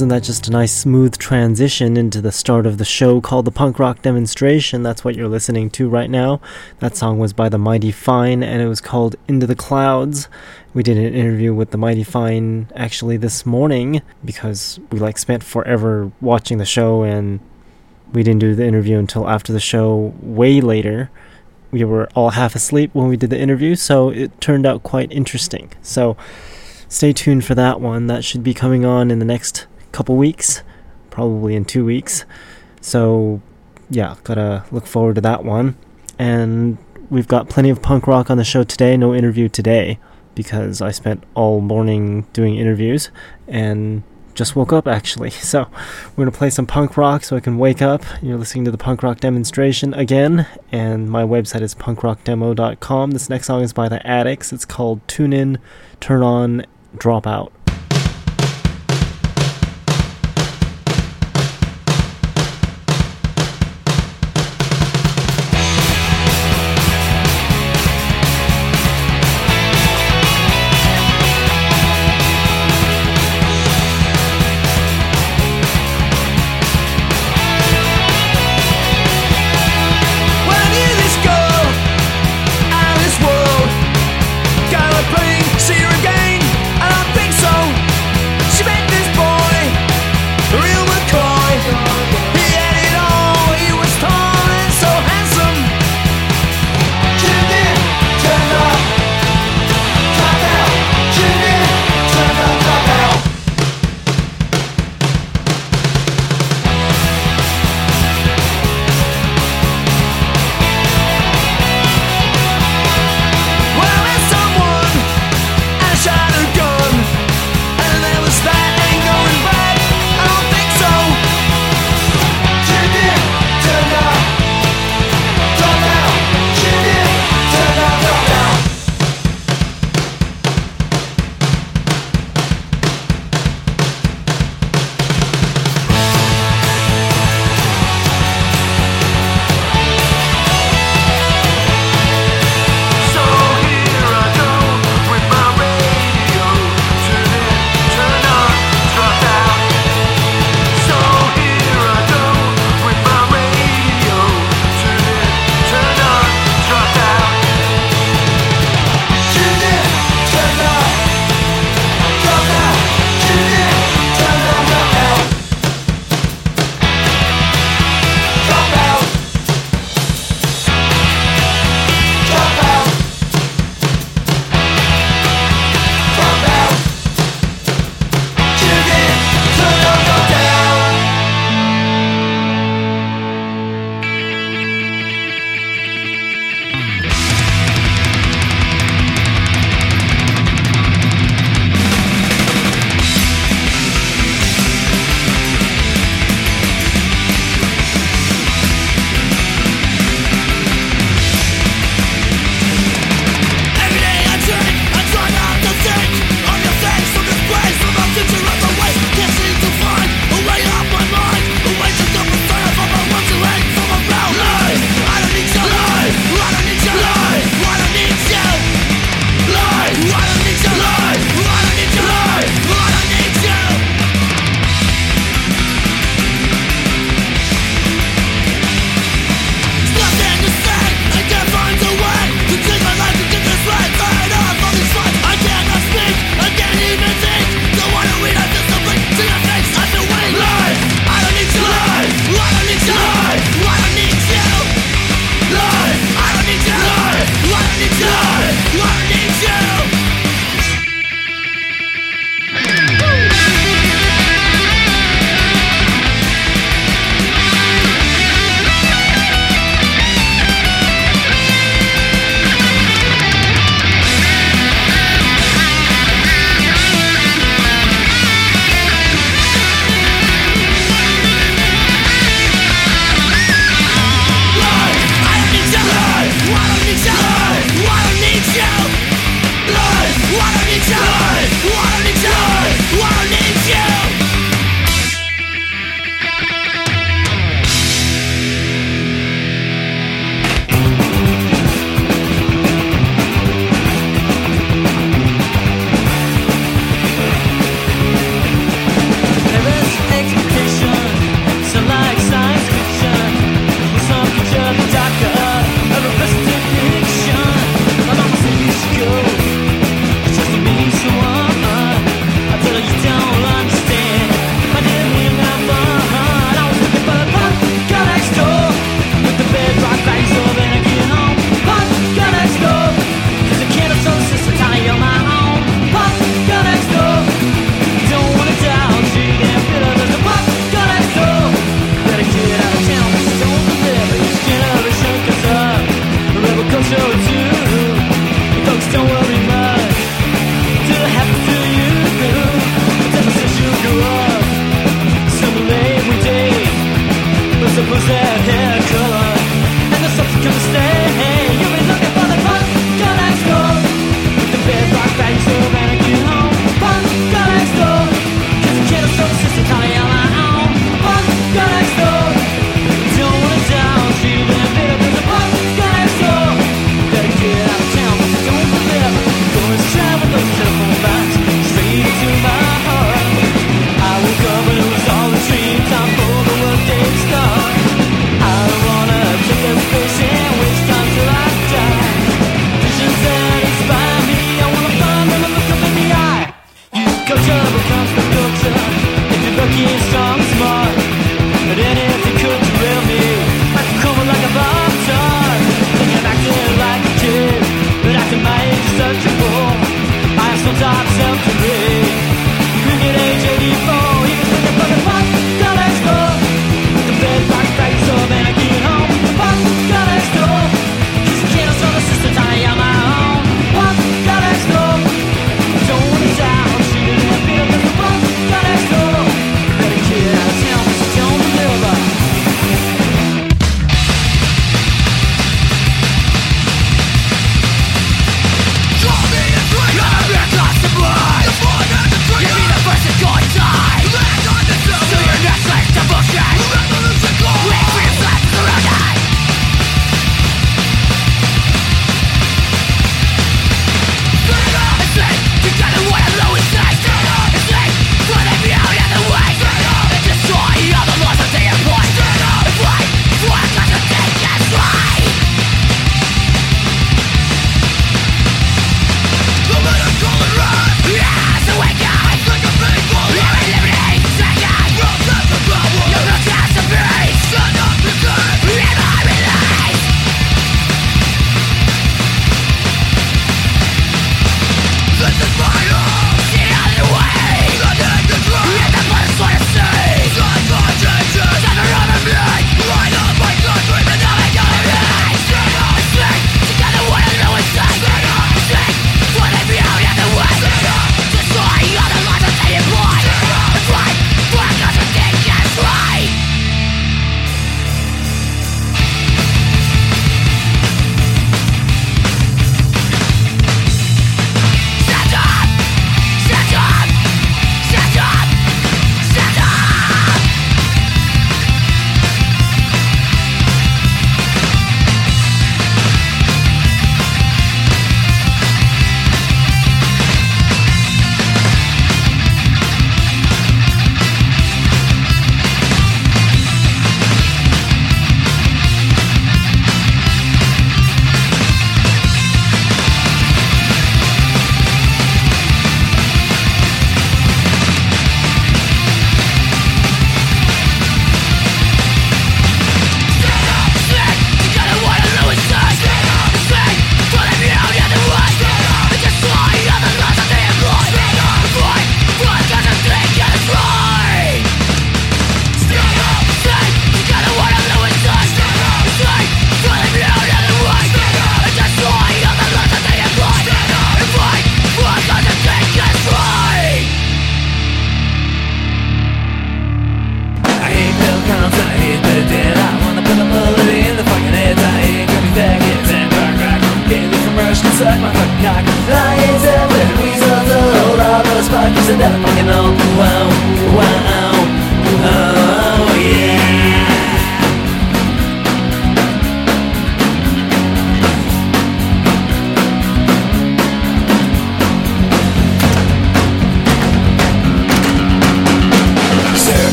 wasn't that just a nice smooth transition into the start of the show called the Punk Rock Demonstration? That's what you're listening to right now. That song was by the Mighty Fine and it was called Into the Clouds. We did an interview with the Mighty Fine actually this morning because we like spent forever watching the show and we didn't do the interview until after the show way later. We were all half asleep when we did the interview, so it turned out quite interesting. So stay tuned for that one. That should be coming on in the next couple weeks, probably in two weeks. So, yeah, gotta look forward to that one. And we've got plenty of punk rock on the show today. No interview today because I spent all morning doing interviews and just woke up actually. So, we're gonna play some punk rock so I can wake up. You're listening to the punk rock demonstration again, and my website is punkrockdemo.com. This next song is by the Addicts. It's called Tune In, Turn On, Drop Out.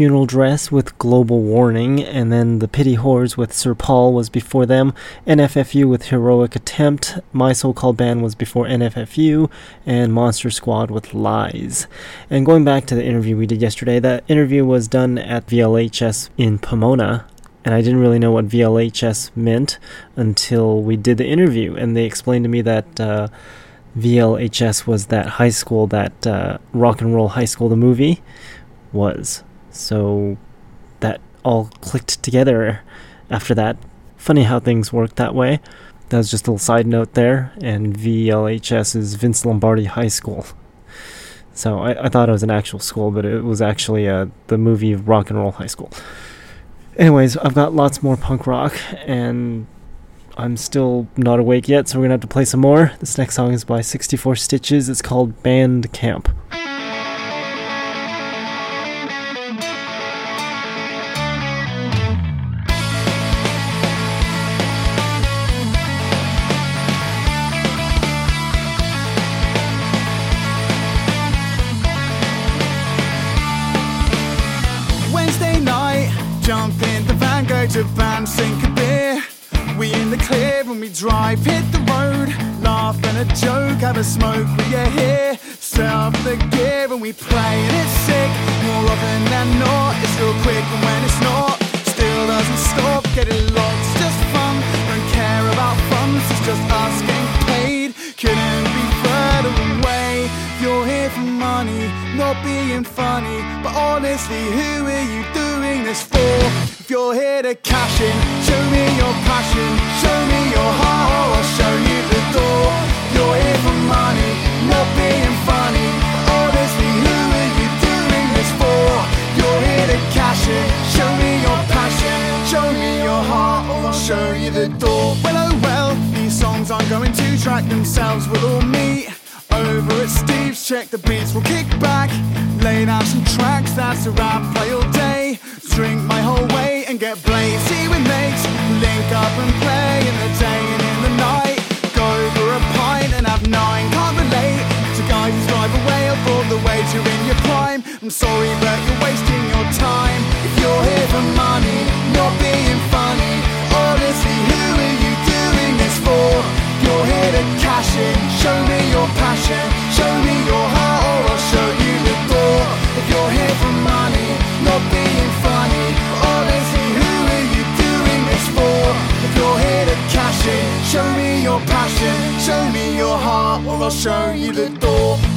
Funeral Dress with Global Warning, and then the Pity Whores with Sir Paul was before them. NFFU with Heroic Attempt. My So Called Band was before NFFU, and Monster Squad with Lies. And going back to the interview we did yesterday, that interview was done at VLHS in Pomona, and I didn't really know what VLHS meant until we did the interview, and they explained to me that. Uh, VLHS was that high school, that uh, rock and roll high school, the movie was. So that all clicked together after that. Funny how things work that way. That was just a little side note there. And VLHS is Vince Lombardi High School. So I, I thought it was an actual school, but it was actually uh, the movie Rock and Roll High School. Anyways, I've got lots more punk rock, and I'm still not awake yet, so we're gonna have to play some more. This next song is by 64 Stitches. It's called Band Camp. Sink a beer. We in the clear when we drive, hit the road. Laugh and a joke, have a smoke, we are here. Up the gear when we play, and it's sick. More often than not, it's real quick, and when it's not, still doesn't stop. Get it locked, it's just fun. Don't care about funds, it's just us getting paid. Couldn't be further away. You're here for money, not being funny, but honestly, who are you doing this for? You're here to cash in, show me your passion, show me your heart, or I'll show you the door. You're here for money, not being funny. Honestly, who are you doing this for? You're here to cash in, show me your passion, show me your heart, or I'll show you the door. Well, oh well, these songs aren't going to track themselves, we'll all meet. Over at Steve's, check the beats, we'll kick back. Lay down some tracks, that's a rap, play all day. Drink whole way and with mates. Link up and play in the day and in the night. Go for a pint and have nine, can't relate to guys who drive away or all the way to in your prime. I'm sorry, but you're wasting your time. If you're here for money, not being funny. Honestly, who are you doing this for? You're here to cash in, show me your passion, heart, or I'll show you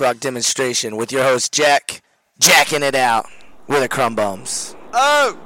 rock demonstration with your host Jack, jacking it out with the crumb bombs. Oh!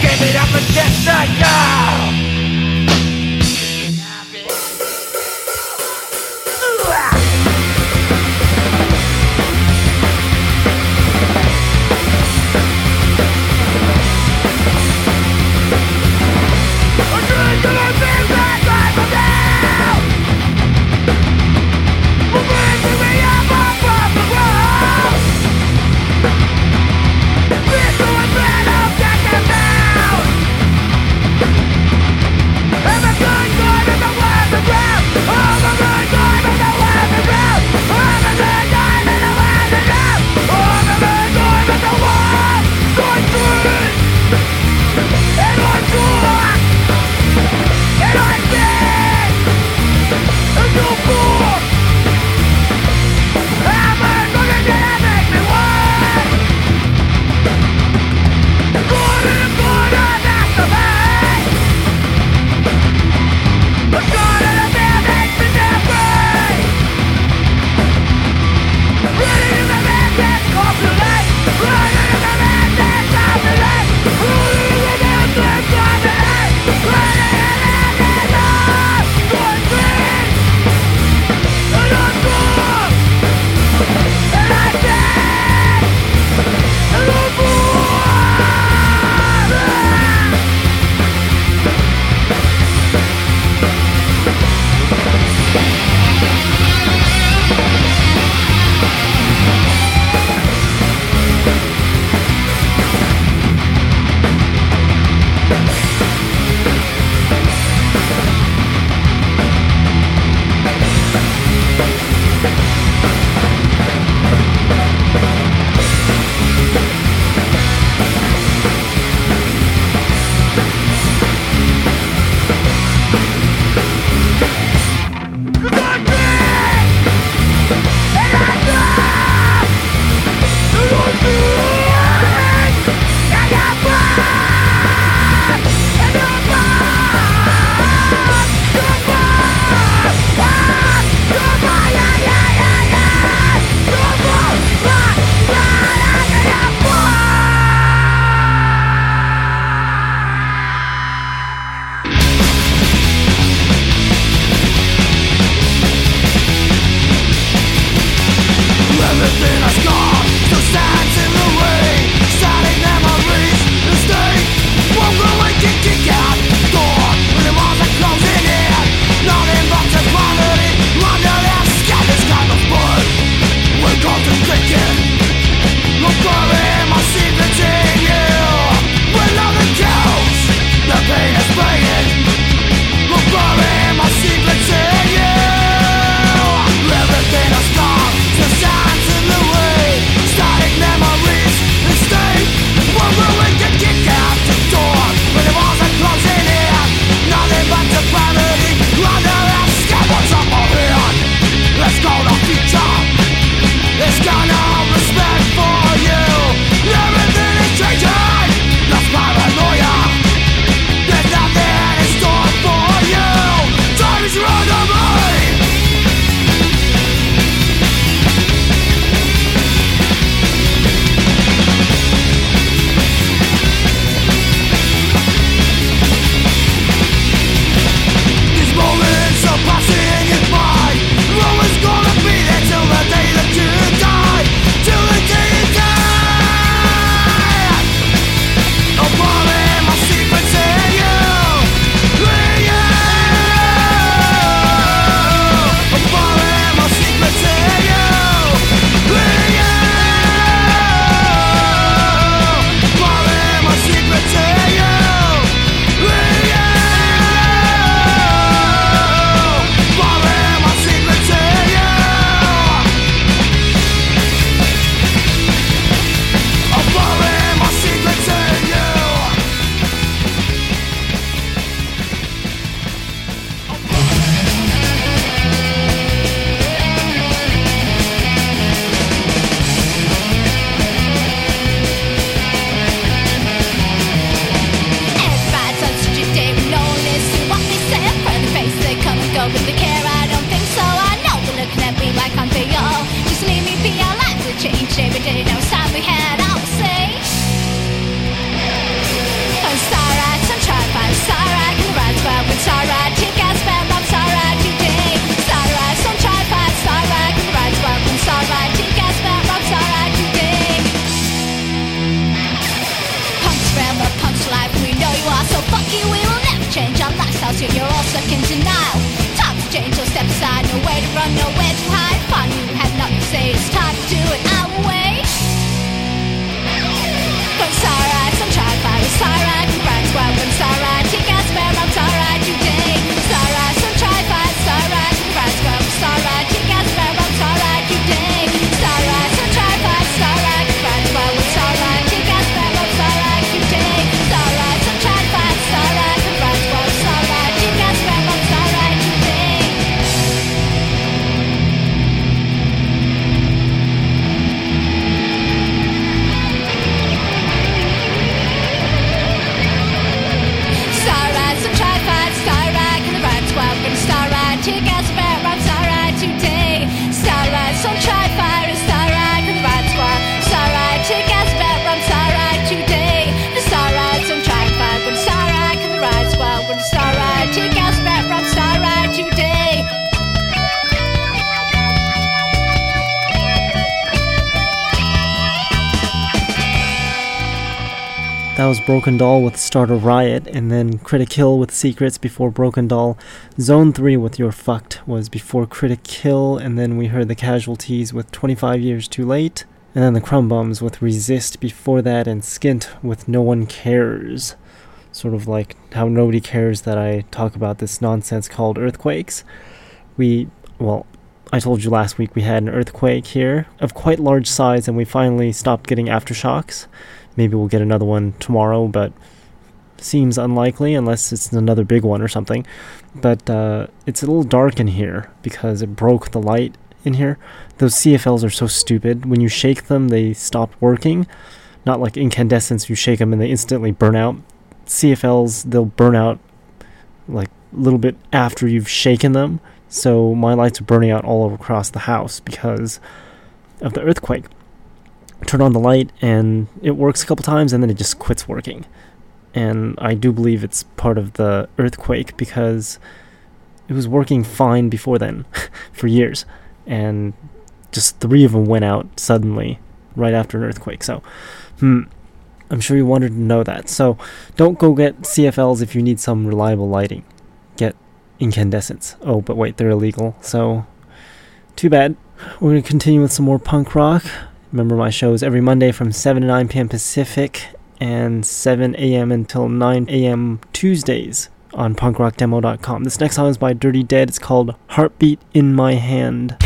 Give it up for shit's sake You Broken Doll with Starter Riot, and then Critic Kill with Secrets before Broken Doll. Zone 3 with You're Fucked was before Critic Kill, and then we heard the Casualties with 25 Years Too Late, and then the Krum Bums with Resist before that, and Skint with No One Cares. Sort of like how nobody cares that I talk about this nonsense called earthquakes. We, well, I told you last week we had an earthquake here of quite large size, and we finally stopped getting aftershocks. Maybe we'll get another one tomorrow, but seems unlikely unless it's another big one or something. But uh, it's a little dark in here because it broke the light in here. Those CFLs are so stupid. When you shake them, they stop working. Not like incandescents, you shake them and they instantly burn out. CFLs, they'll burn out like a little bit after you've shaken them. So my lights are burning out all across the house because of the earthquake turn on the light and it works a couple times and then it just quits working. And I do believe it's part of the earthquake because it was working fine before then for years. And just three of them went out suddenly right after an earthquake. So, hmm, I'm sure you wanted to know that. So, don't go get CFLs if you need some reliable lighting. Get incandescents. Oh, but wait, they're illegal. So, too bad. We're going to continue with some more punk rock. Remember, my shows every Monday from 7 to 9 p.m. Pacific and 7 a.m. until 9 a.m. Tuesdays on punkrockdemo.com. This next song is by Dirty Dead. It's called Heartbeat in My Hand.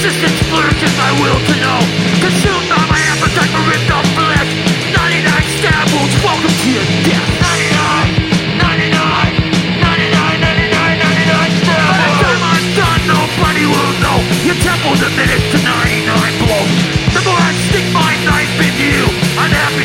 Existence flourishes my will to know Consumed by my appetite for ripped off flesh 99 stab wounds, welcome to your death 99, 99, 99, 99, 99 stab By the time I'm done, nobody will know Your temple's diminished to 99 blows The more I stick my knife in you I'm happy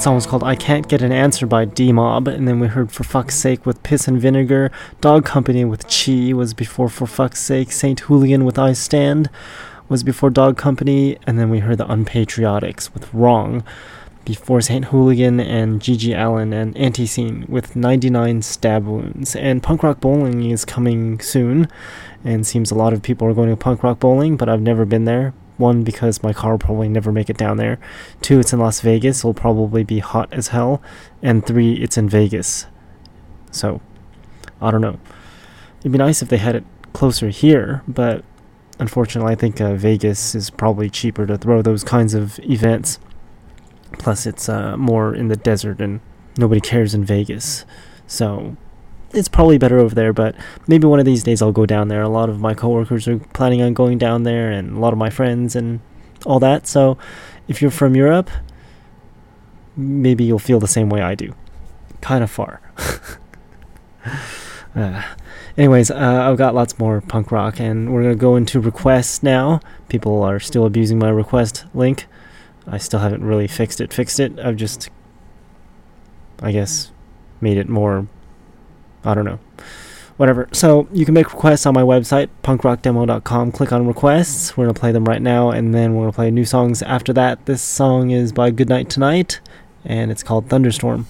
Song was called I Can't Get an Answer by D Mob. And then we heard For Fuck's Sake with Piss and Vinegar. Dog Company with Chi was before For Fuck's Sake. Saint Hooligan with I Stand was before Dog Company. And then we heard the Unpatriotics with Wrong before Saint Hooligan and GG Allin and Antiseen with 99 stab wounds. And Punk Rock Bowling is coming soon, and seems a lot of people are going to Punk Rock Bowling, but I've never been there. One, because my car will probably never make it down there. Two, it's in Las Vegas, it'll probably be hot as hell. And three, it's in Vegas. So, I don't know. It'd be nice if they had it closer here, but unfortunately, I think uh, Vegas is probably cheaper to throw those kinds of events. Plus, it's uh, more in the desert and nobody cares in Vegas. So, it's probably better over there, but maybe one of these days I'll go down there. A lot of my coworkers are planning on going down there, and a lot of my friends and all that. So, if you're from Europe, maybe you'll feel the same way I do. Kind of far. uh, anyways, uh, I've got lots more punk rock, and we're gonna go into requests now. People are still abusing my request link. I still haven't really fixed it. Fixed it. I've just, I guess, made it more. I don't know. Whatever. So you can make requests on my website, punkrockdemo.com. Click on requests. We're gonna play them right now, and then we're gonna play new songs after that. This song is by Goodnight Tonight, and it's called Thunderstorm.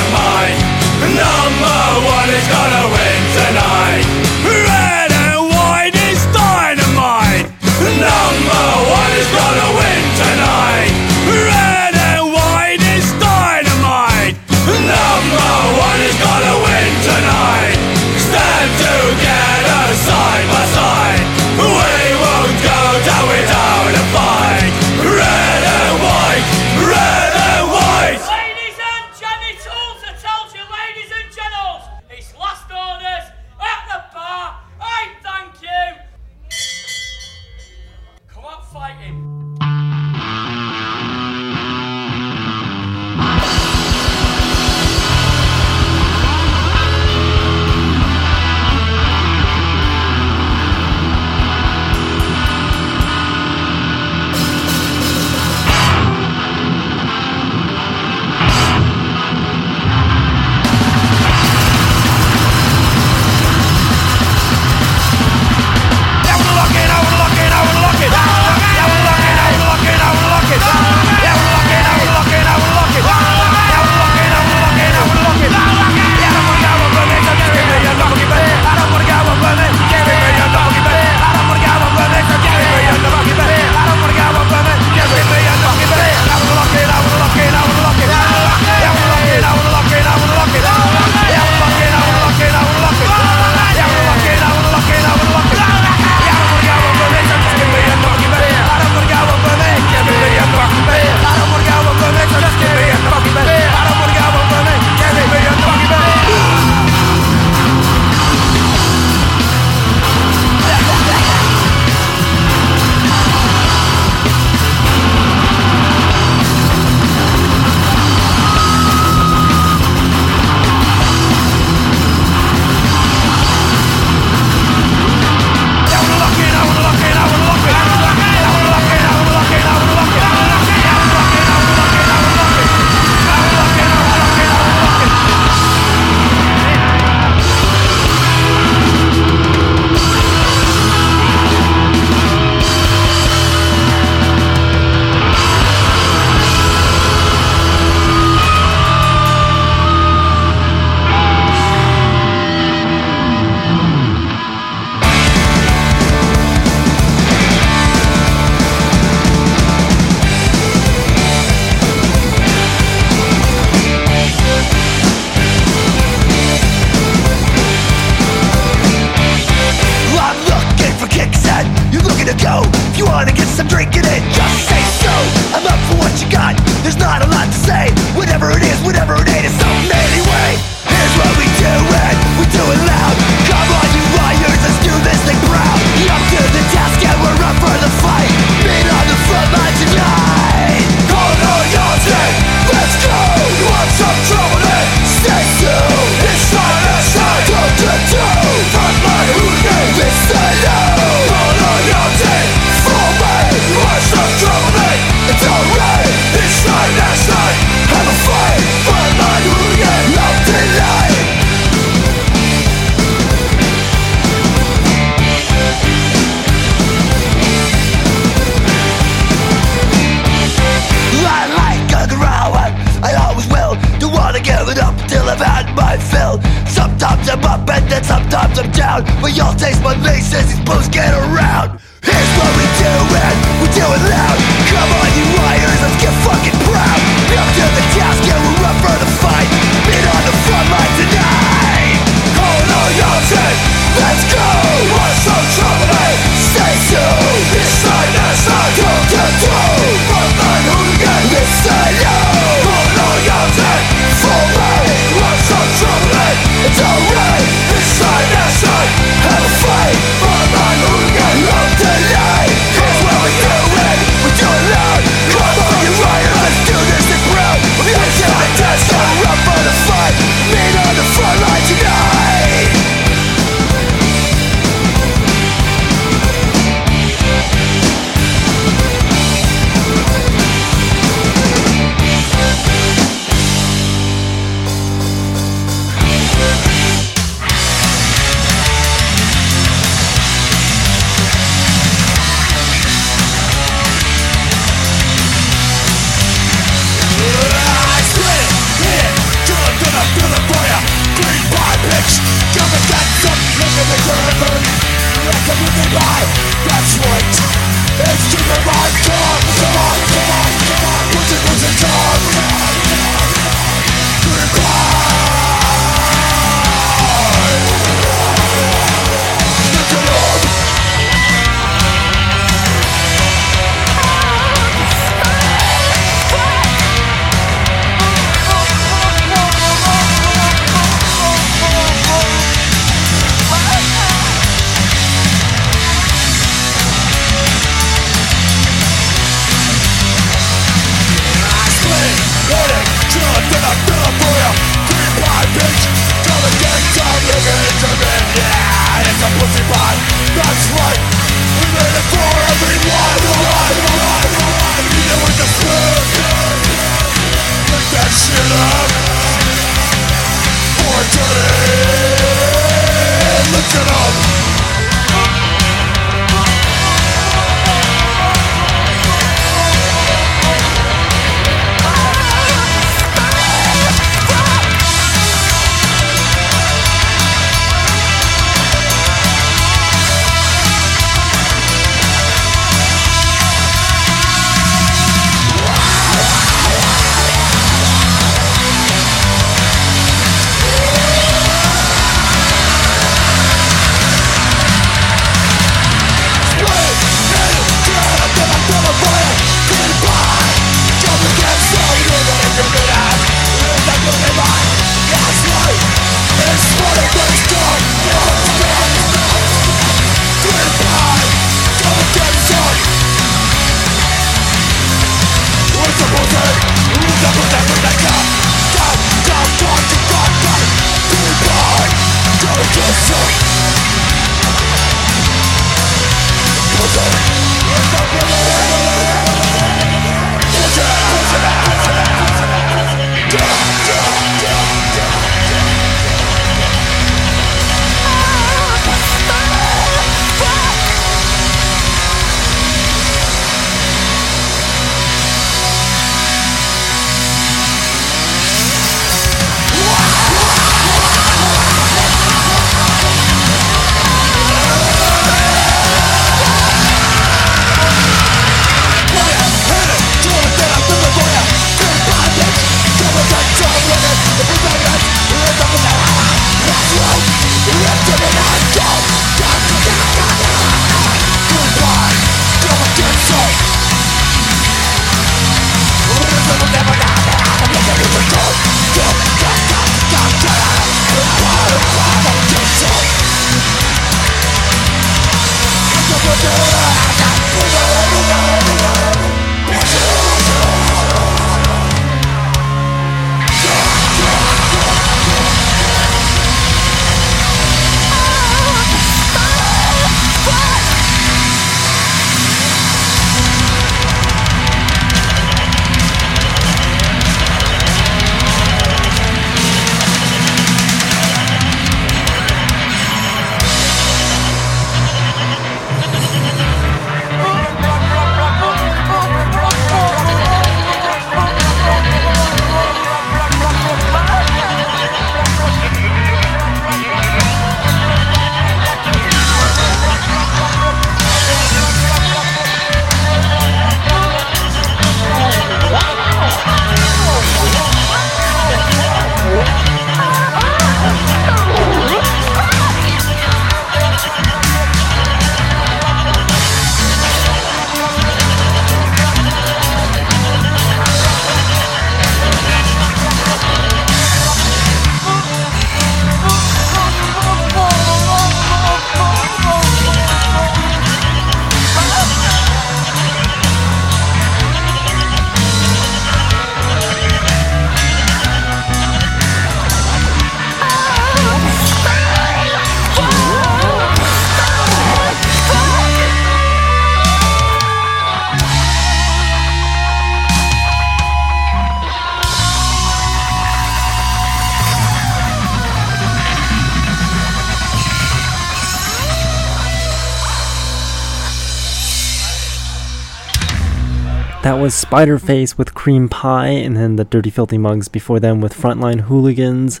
That was Spiderface with Cream Pie, and then the Dirty Filthy Mugs before them with Frontline Hooligans,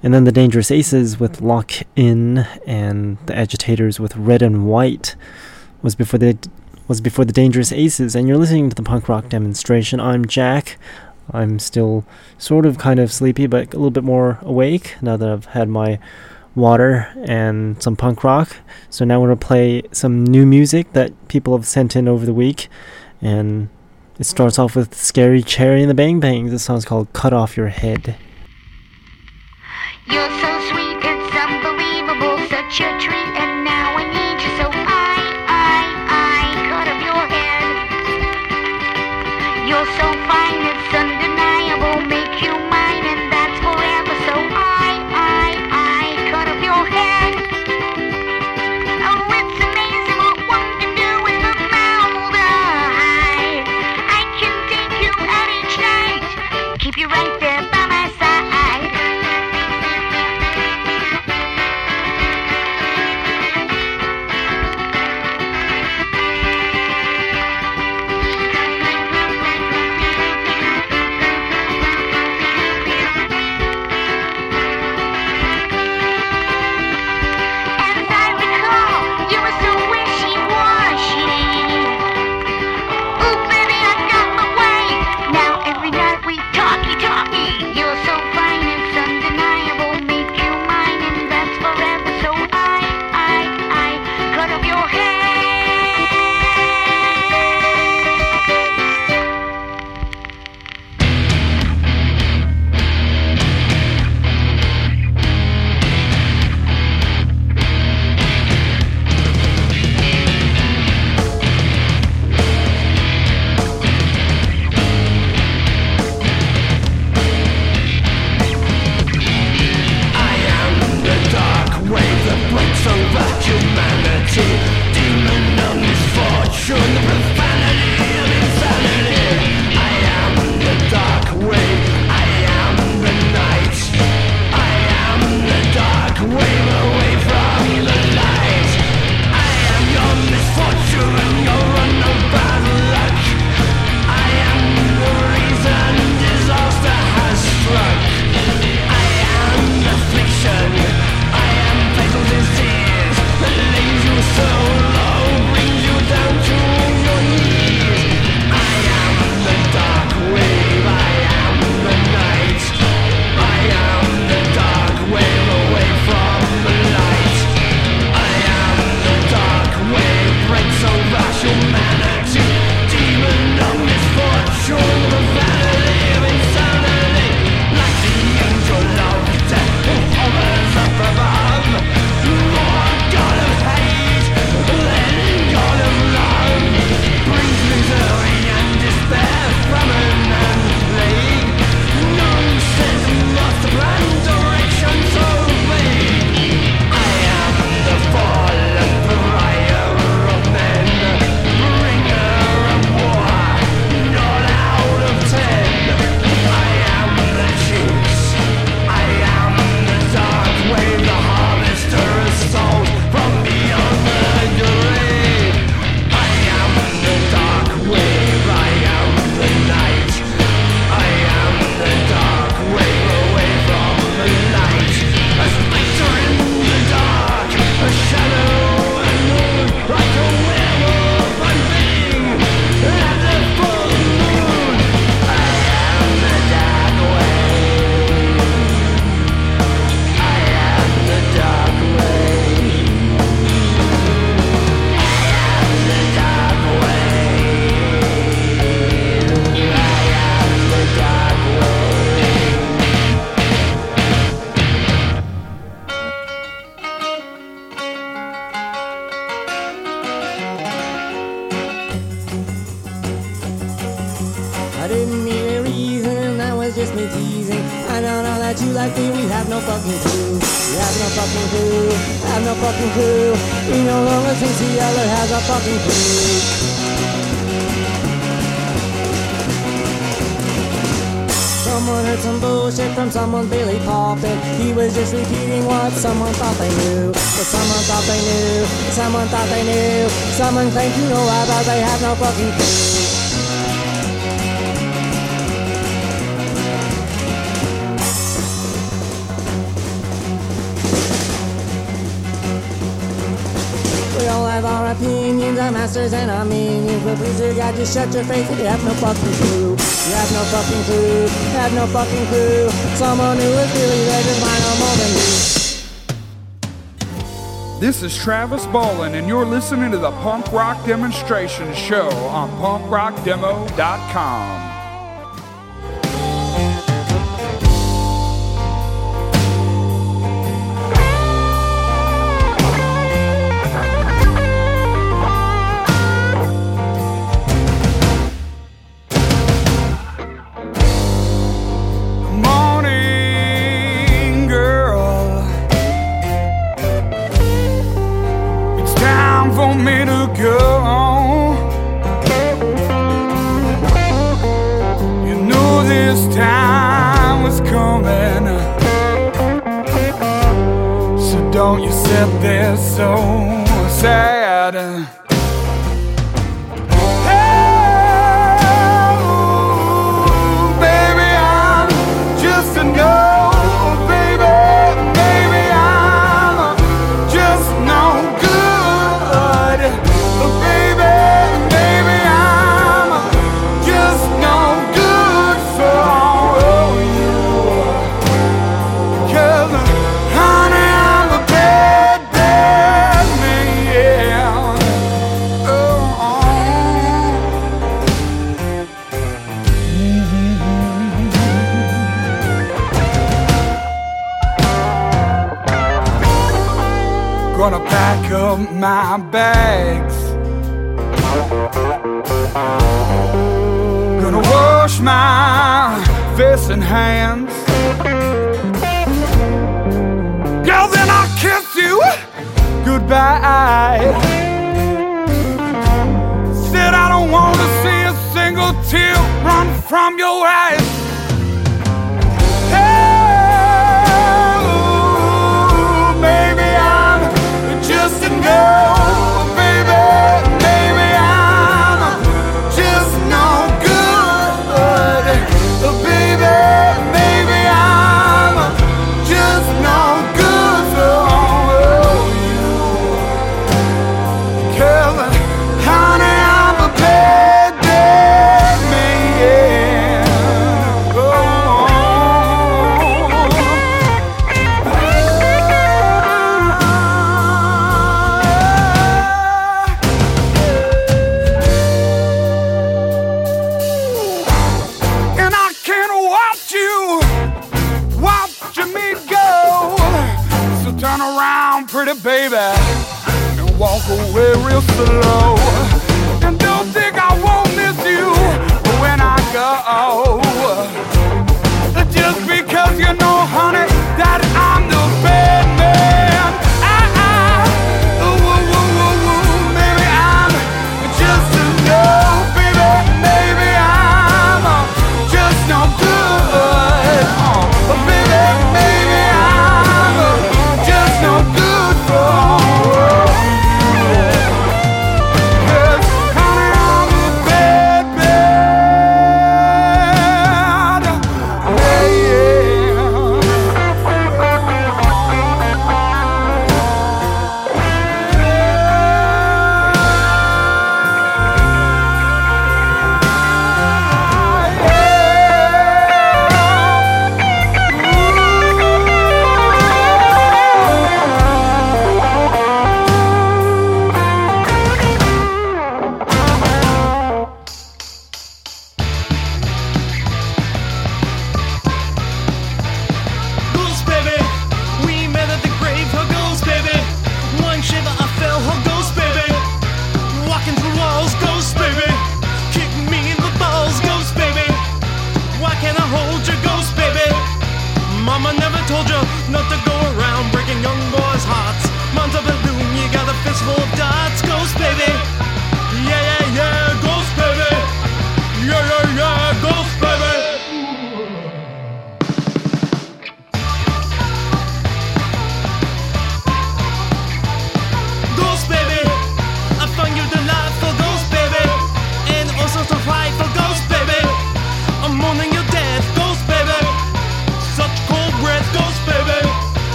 and then the Dangerous Aces with Lock In, and the Agitators with Red and White was before the was before the Dangerous Aces. And you're listening to the punk rock demonstration. I'm Jack. I'm still sort of kind of sleepy, but a little bit more awake now that I've had my water and some punk rock. So now we're gonna play some new music that people have sent in over the week, and it starts off with Scary Cherry and the Bang Bangs. This song's called "Cut Off Your Head." You're so sweet, it's unbelievable, such a treat, and now I need you, so I, I, I cut off your head. You're so fine, I didn't need a reason, that was just me teasing. I don't know that you like me, we have no fucking clue. We have no fucking clue, have no fucking clue. We no longer think the other has a fucking clue. Someone heard some bullshit from someone Billy popping. He was just repeating what someone thought they knew. But someone thought they knew, someone thought they knew. Someone claimed to know about they have no fucking clue. Masters and our minions. But please, shut your face if you have no fucking clue. You have no fucking clue. You have no fucking clue. Someone who is really than you. This is Travis Bolin, and you're listening to the Punk Rock Demonstration Show on punkrockdemo.com.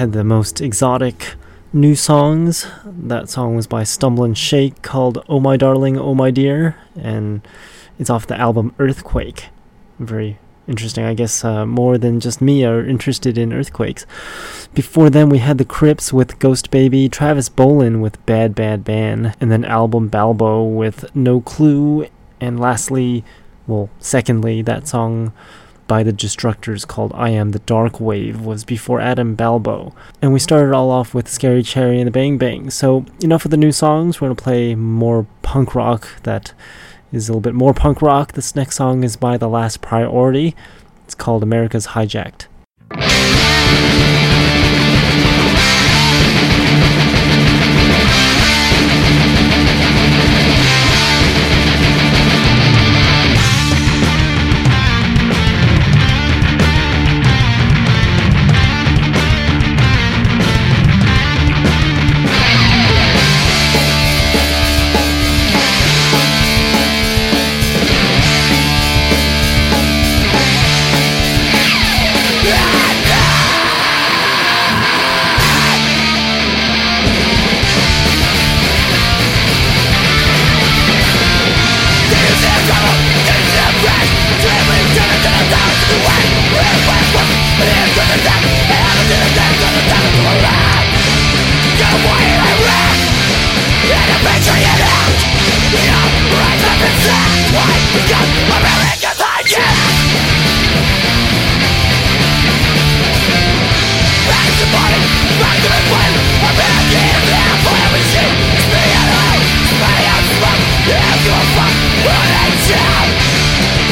had the most exotic new songs. That song was by Stumble and Shake called Oh My Darling, Oh My Dear, and it's off the album Earthquake. Very interesting. I guess uh, more than just me are interested in earthquakes. Before then, we had the Crips with Ghost Baby, Travis Bolin with Bad Bad Ban, and then Adam Balbo with No Clue, and lastly, well, secondly, that song by the Destructors called I Am the Dark Wave was before Adam Balbo. And we started all off with Scary Cherry and the Bang Bang. So, enough of the new songs. We're going to play more punk rock that is a little bit more punk rock. This next song is by The Last Priority. It's called America's Hijacked.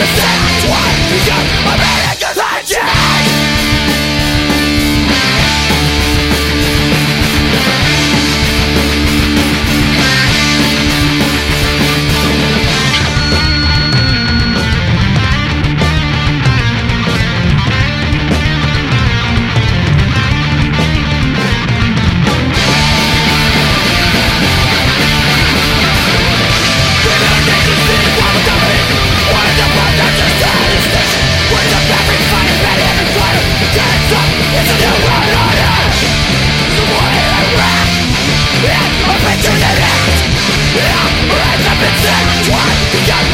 American Legend! American Legend! America's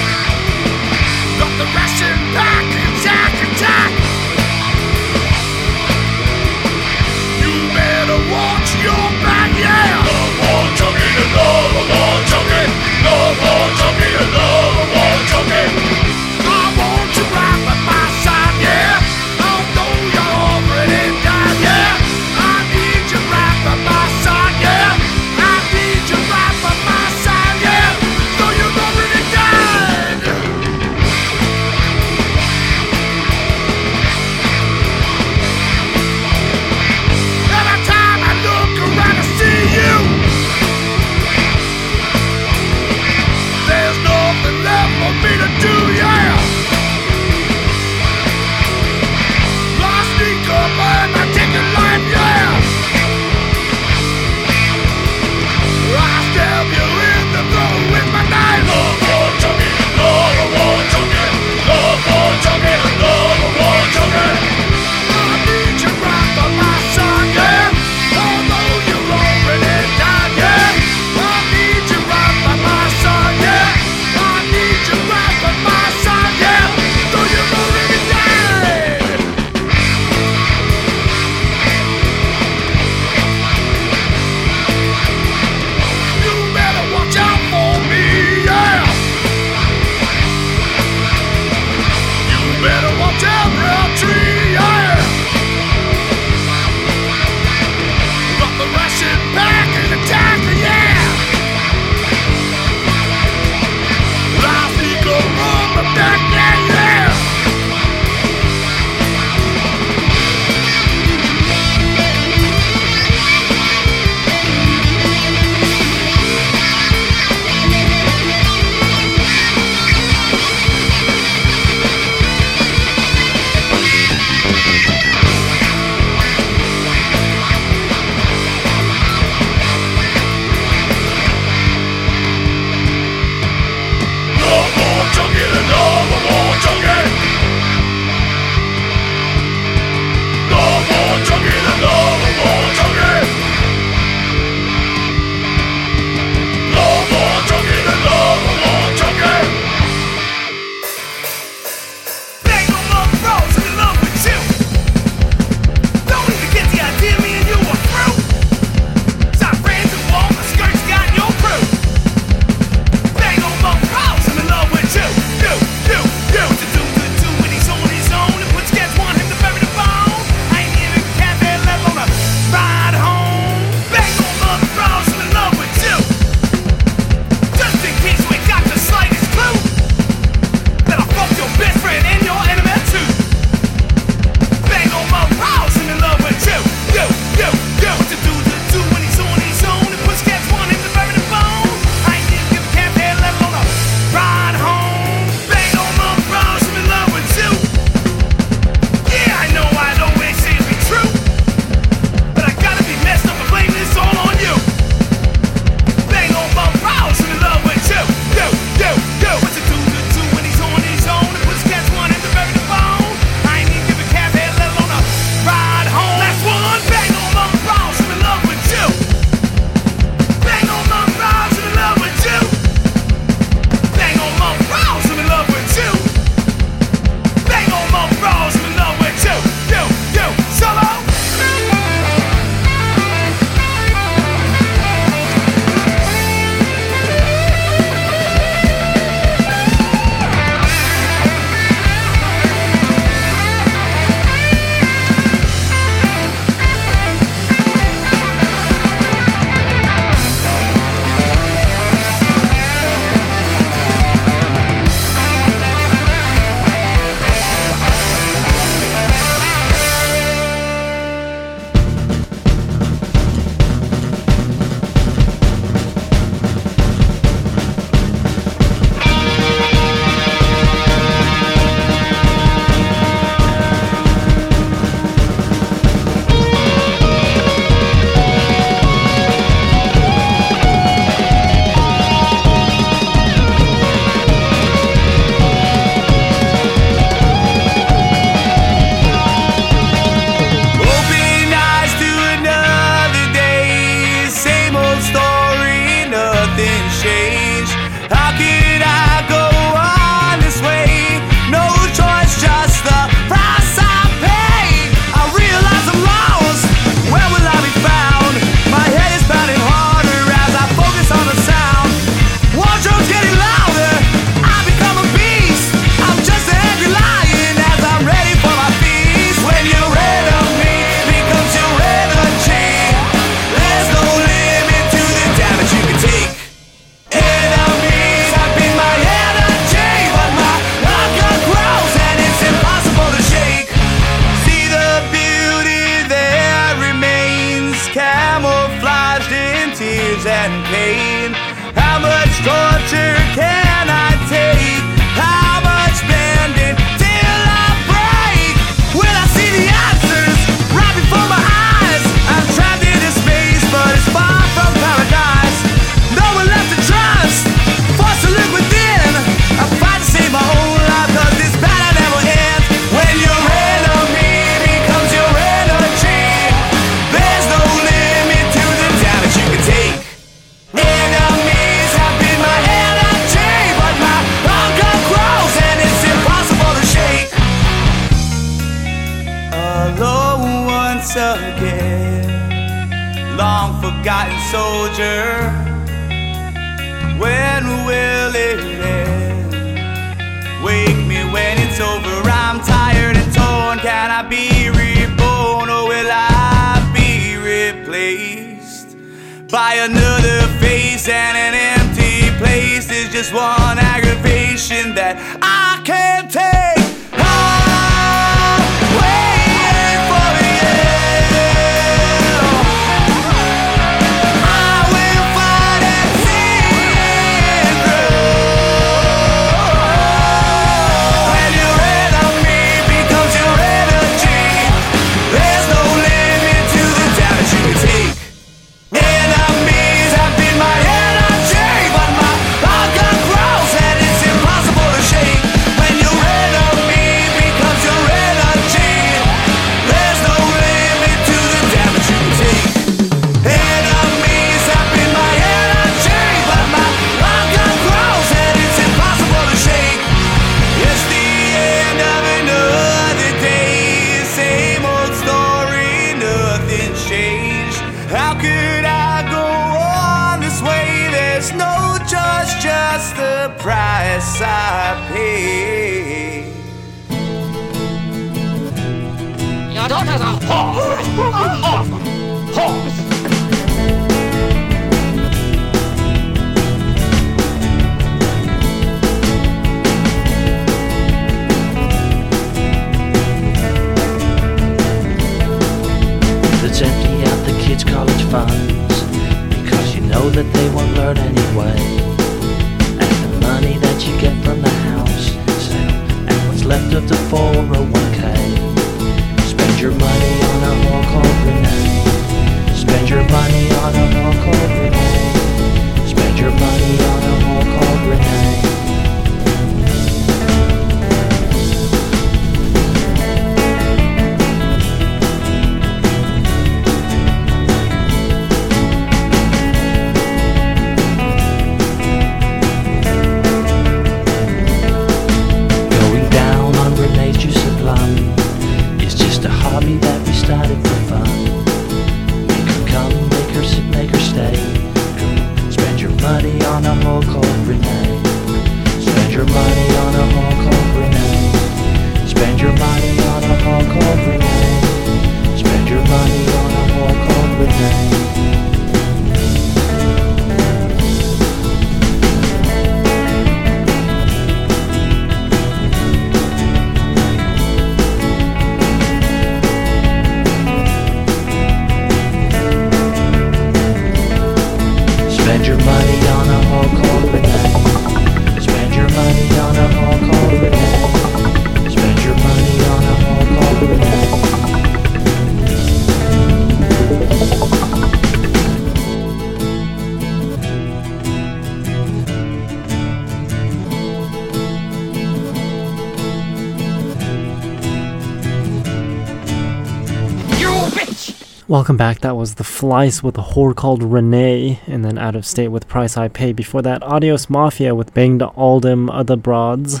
Welcome back. That was The Flies with a whore called Renee, and then Out of State with Price I Pay. Before that, Adios Mafia with Bang the Aldem Other Broads,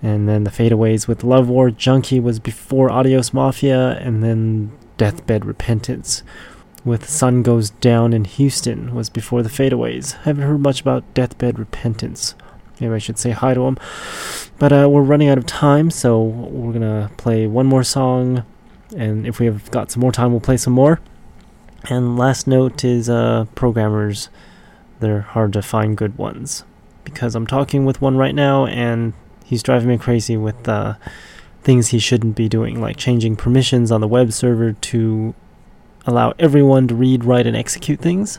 and then The Fadeaways with Love War Junkie was before Adios Mafia, and then Deathbed Repentance with Sun Goes Down in Houston was before The Fadeaways. Haven't heard much about Deathbed Repentance. Maybe I should say hi to him. But uh, we're running out of time, so we're gonna play one more song and if we have got some more time, we'll play some more. And last note is uh, programmers, they're hard to find good ones because I'm talking with one right now and he's driving me crazy with uh, things he shouldn't be doing, like changing permissions on the web server to allow everyone to read, write, and execute things.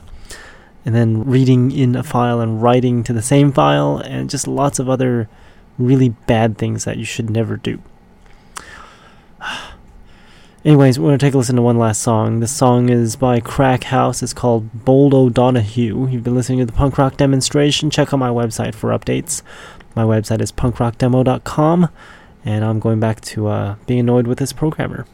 And then reading in a file and writing to the same file, and just lots of other really bad things that you should never do. Anyways, we're going to take a listen to one last song. This song is by Crack House. It's called Bold O'Donohue. You've been listening to the punk rock demonstration. Check out my website for updates. My website is punkrockdemo.com, and I'm going back to uh, being annoyed with this programmer.